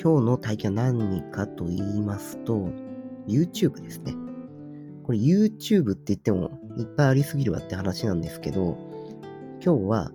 今日の体験は何かと言いますと、YouTube ですね。これ YouTube って言ってもいっぱいありすぎるわって話なんですけど、今日は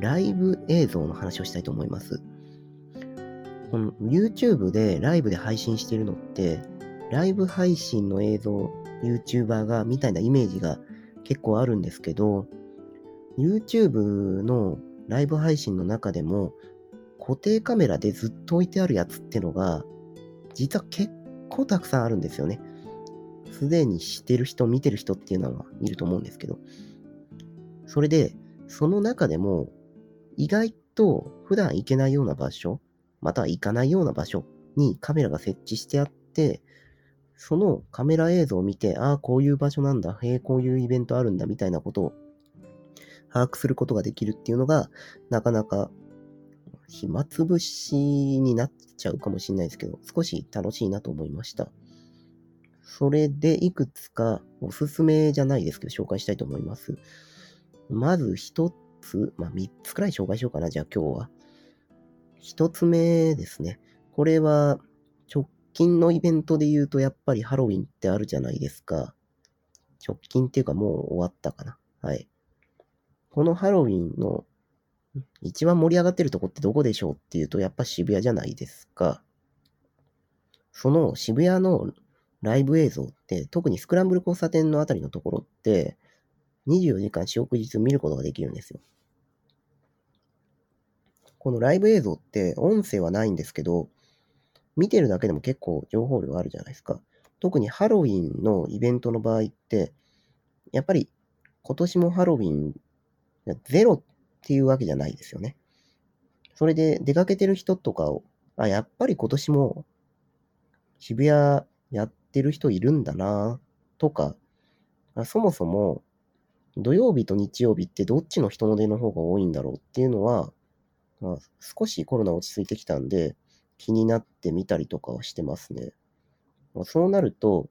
ライブ映像の話をしたいと思います。この YouTube でライブで配信してるのって、ライブ配信の映像、YouTuber がみたいなイメージが結構あるんですけど、YouTube のライブ配信の中でも、固定カメラでずっと置いてあるやつってのが、実は結構たくさんあるんですよね。すでにしてる人、見てる人っていうのはいると思うんですけど。それで、その中でも、意外と普段行けないような場所、または行かないような場所にカメラが設置してあって、そのカメラ映像を見て、ああ、こういう場所なんだ、へえ、こういうイベントあるんだ、みたいなことを把握することができるっていうのが、なかなか暇つぶしになっちゃうかもしれないですけど、少し楽しいなと思いました。それでいくつかおすすめじゃないですけど、紹介したいと思います。まず一つ、まあ三つくらい紹介しようかな、じゃあ今日は。一つ目ですね。これは直近のイベントで言うとやっぱりハロウィンってあるじゃないですか。直近っていうかもう終わったかな。はい。このハロウィンの一番盛り上がってるとこってどこでしょうっていうと、やっぱ渋谷じゃないですか。その渋谷のライブ映像って、特にスクランブル交差点のあたりのところって、24時間四六日見ることができるんですよ。このライブ映像って音声はないんですけど、見てるだけでも結構情報量あるじゃないですか。特にハロウィンのイベントの場合って、やっぱり今年もハロウィンゼロっていうわけじゃないですよね。それで出かけてる人とかを、あ、やっぱり今年も渋谷やってる人いるんだなとか、そもそも土曜日と日曜日ってどっちの人の出の方が多いんだろうっていうのは、まあ、少しコロナ落ち着いてきたんで気になってみたりとかはしてますね。まあ、そうなると、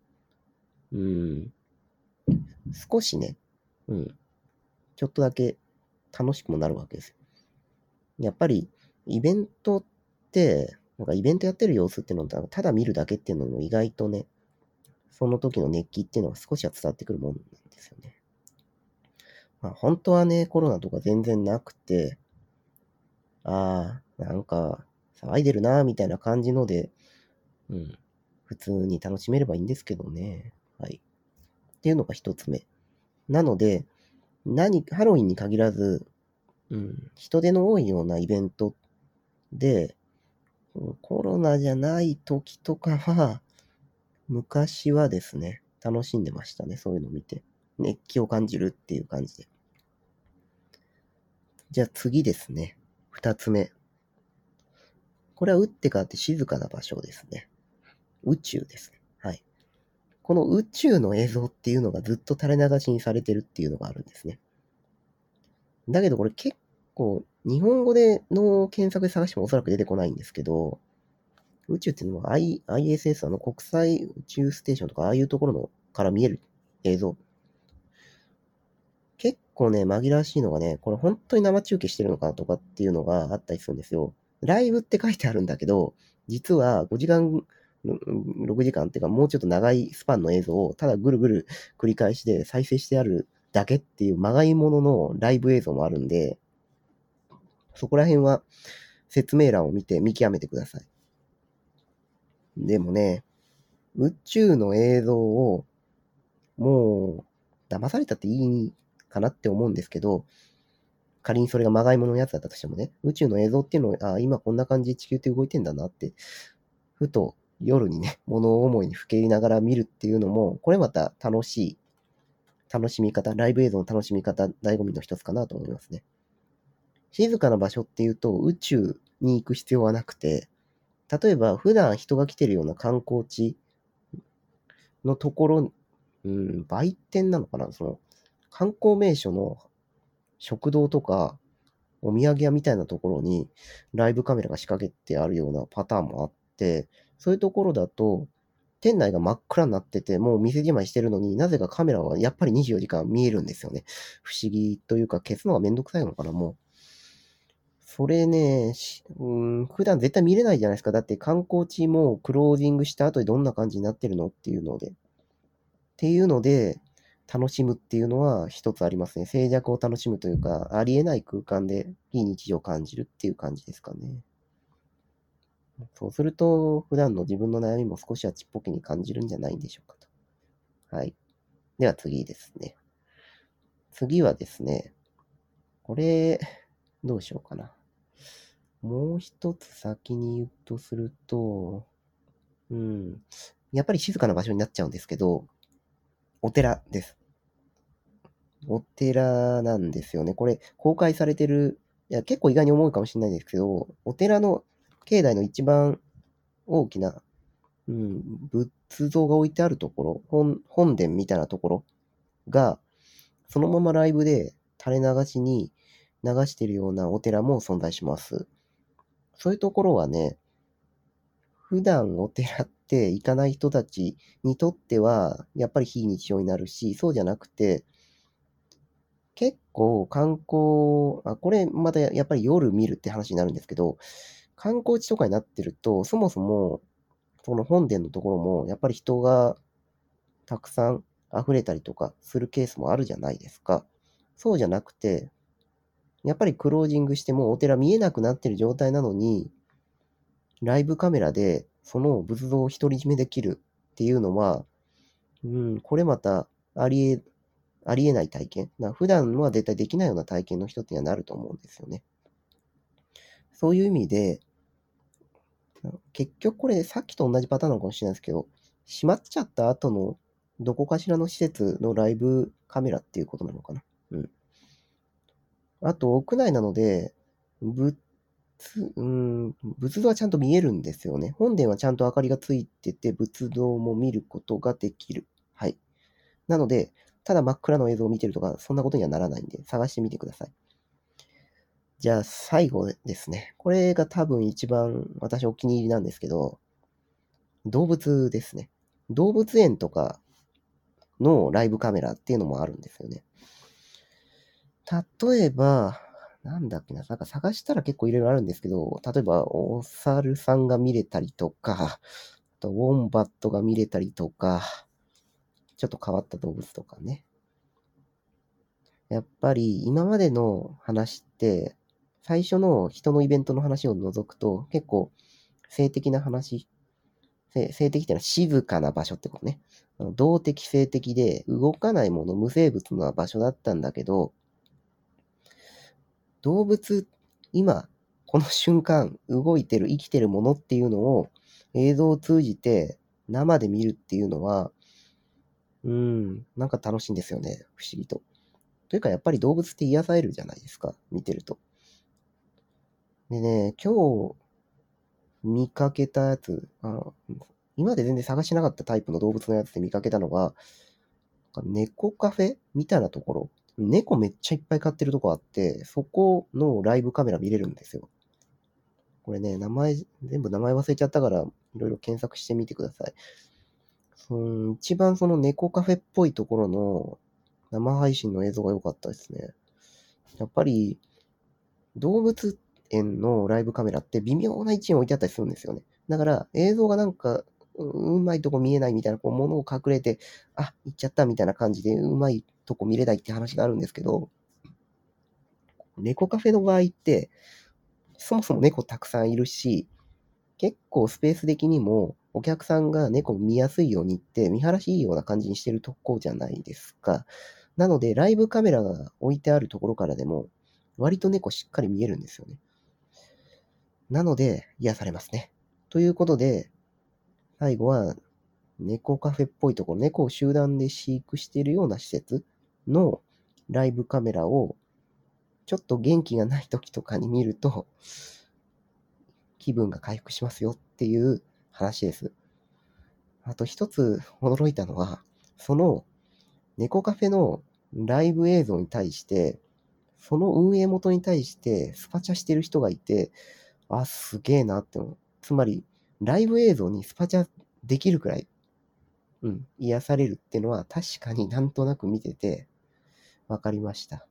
うん、少しね、うん、ちょっとだけ楽しくもなるわけですよ。やっぱり、イベントって、なんかイベントやってる様子っていうのをただ見るだけっていうのも意外とね、その時の熱気っていうのは少しは伝わってくるもんなんですよね。まあ本当はね、コロナとか全然なくて、ああ、なんか騒いでるなみたいな感じので、うん、普通に楽しめればいいんですけどね。はい。っていうのが一つ目。なので、何、ハロウィンに限らず、うん、人手の多いようなイベントで、コロナじゃない時とかは、昔はですね、楽しんでましたね、そういうのを見て。熱気を感じるっていう感じで。じゃあ次ですね。二つ目。これは打って変わって静かな場所ですね。宇宙ですね。この宇宙の映像っていうのがずっと垂れ流しにされてるっていうのがあるんですね。だけどこれ結構、日本語での検索で探してもおそらく出てこないんですけど、宇宙っていうのは I ISS、あの国際宇宙ステーションとかああいうところのから見える映像。結構ね、紛らわしいのがね、これ本当に生中継してるのかとかっていうのがあったりするんですよ。ライブって書いてあるんだけど、実は5時間6時間っていうか、もうちょっと長いスパンの映像をただぐるぐる繰り返しで再生してあるだけっていうまがいもののライブ映像もあるんで、そこら辺は説明欄を見て見極めてください。でもね、宇宙の映像をもう騙されたっていいかなって思うんですけど、仮にそれがまがいもののやつだったとしてもね、宇宙の映像っていうのを、あ今こんな感じで地球って動いてんだなって、ふと夜にね、物思いにふけりながら見るっていうのも、これまた楽しい、楽しみ方、ライブ映像の楽しみ方、醍醐味の一つかなと思いますね。静かな場所っていうと、宇宙に行く必要はなくて、例えば普段人が来てるような観光地のところ、うん、売店なのかな？その観光名所の食堂とかお土産屋みたいなところにライブカメラが仕掛けてあるようなパターンもあって、そういうところだと、店内が真っ暗になってて、もう店じまいしてるのになぜかカメラはやっぱり24時間見えるんですよね。不思議というか消すのがめんどくさいのかな、もう。それね、うん、普段絶対見れないじゃないですか。だって観光地もクロージングした後でどんな感じになってるのっていうので。っていうので、楽しむっていうのは一つありますね。静寂を楽しむというか、ありえない空間で非日常を感じるっていう感じですかね。そうすると、普段の自分の悩みも少しはちっぽけに感じるんじゃないんでしょうかと。はい。では次ですね。次はですね、これ、どうしようかな。もう一つ先に言うとすると、うん。やっぱり静かな場所になっちゃうんですけど、お寺です。お寺なんですよね。これ、公開されてる、いや、結構意外に重いかもしれないですけど、お寺の境内の一番大きな、うん、仏像が置いてあるところ、本本殿みたいなところが、そのままライブで垂れ流しに流しているようなお寺も存在します。そういうところはね、普段お寺って行かない人たちにとっては、やっぱり非日常になるし、そうじゃなくて、結構観光、あ、これまたやっぱり夜見るって話になるんですけど、観光地とかになってると、そもそも、その本殿のところも、やっぱり人がたくさん溢れたりとかするケースもあるじゃないですか。そうじゃなくて、やっぱりクロージングしてもお寺見えなくなってる状態なのに、ライブカメラでその仏像を独り占めできるっていうのは、うん、これまたありえ、ありえない体験。な普段は絶対できないような体験の人ってにはなると思うんですよね。そういう意味で、結局これさっきと同じパターンのかもしれないですけど、閉まっちゃった後のどこかしらの施設のライブカメラっていうことなのかな。うん。あと、屋内なので、仏、うん、仏像はちゃんと見えるんですよね。本殿はちゃんと明かりがついてて、仏像も見ることができる。はい。なので、ただ真っ暗の映像を見てるとか、そんなことにはならないんで、探してみてください。じゃあ、最後ですね。これが多分一番私お気に入りなんですけど、動物ですね。動物園とかのライブカメラっていうのもあるんですよね。例えば、なんだっけな、なんか探したら結構いろいろあるんですけど、例えば、お猿さんが見れたりとか、あとウォンバットが見れたりとか、ちょっと変わった動物とかね。やっぱり今までの話って、最初の人のイベントの話を除くと、結構性的な話、性的ってのは静かな場所ってことね。動的性的で動かないもの、無生物の場所だったんだけど、動物、今、この瞬間、動いてる、生きてるものっていうのを映像を通じて生で見るっていうのは、うん、なんか楽しいんですよね、不思議と。というか、やっぱり動物って癒されるじゃないですか、見てると。でね、今日見かけたやつ、あの今まで全然探してなかったタイプの動物のやつで見かけたのが、猫カフェみたいなところ。猫めっちゃいっぱい飼ってるとこあって、そこのライブカメラ見れるんですよ。これね、名前、全部名前忘れちゃったから、いろいろ検索してみてください。うん、一番その猫カフェっぽいところの生配信の映像が良かったですね。やっぱり、動物っ園のライブカメラって微妙な位置に置いてあったりするんですよね。だから、映像がなんか、うまいとこ見えないみたいな、こう、物を隠れて、あ、行っちゃったみたいな感じで、うまいとこ見れないって話があるんですけど、猫カフェの場合って、そもそも猫たくさんいるし、結構スペース的にも、お客さんが猫見やすいようにって、見晴らしいいような感じにしてるとこじゃないですか。なので、ライブカメラが置いてあるところからでも、割と猫しっかり見えるんですよね。なので、癒されますね。ということで、最後は、猫カフェっぽいところ、猫を集団で飼育しているような施設のライブカメラを、ちょっと元気がない時とかに見ると、気分が回復しますよっていう話です。あと一つ驚いたのは、その猫カフェのライブ映像に対して、その運営元に対してスパチャしてる人がいて、あ、すげえなって思う。つまり、ライブ映像にスパチャできるくらい、うん、癒されるっていうのは確かになんとなく見ててわかりました。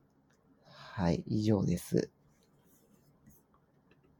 はい、以上です。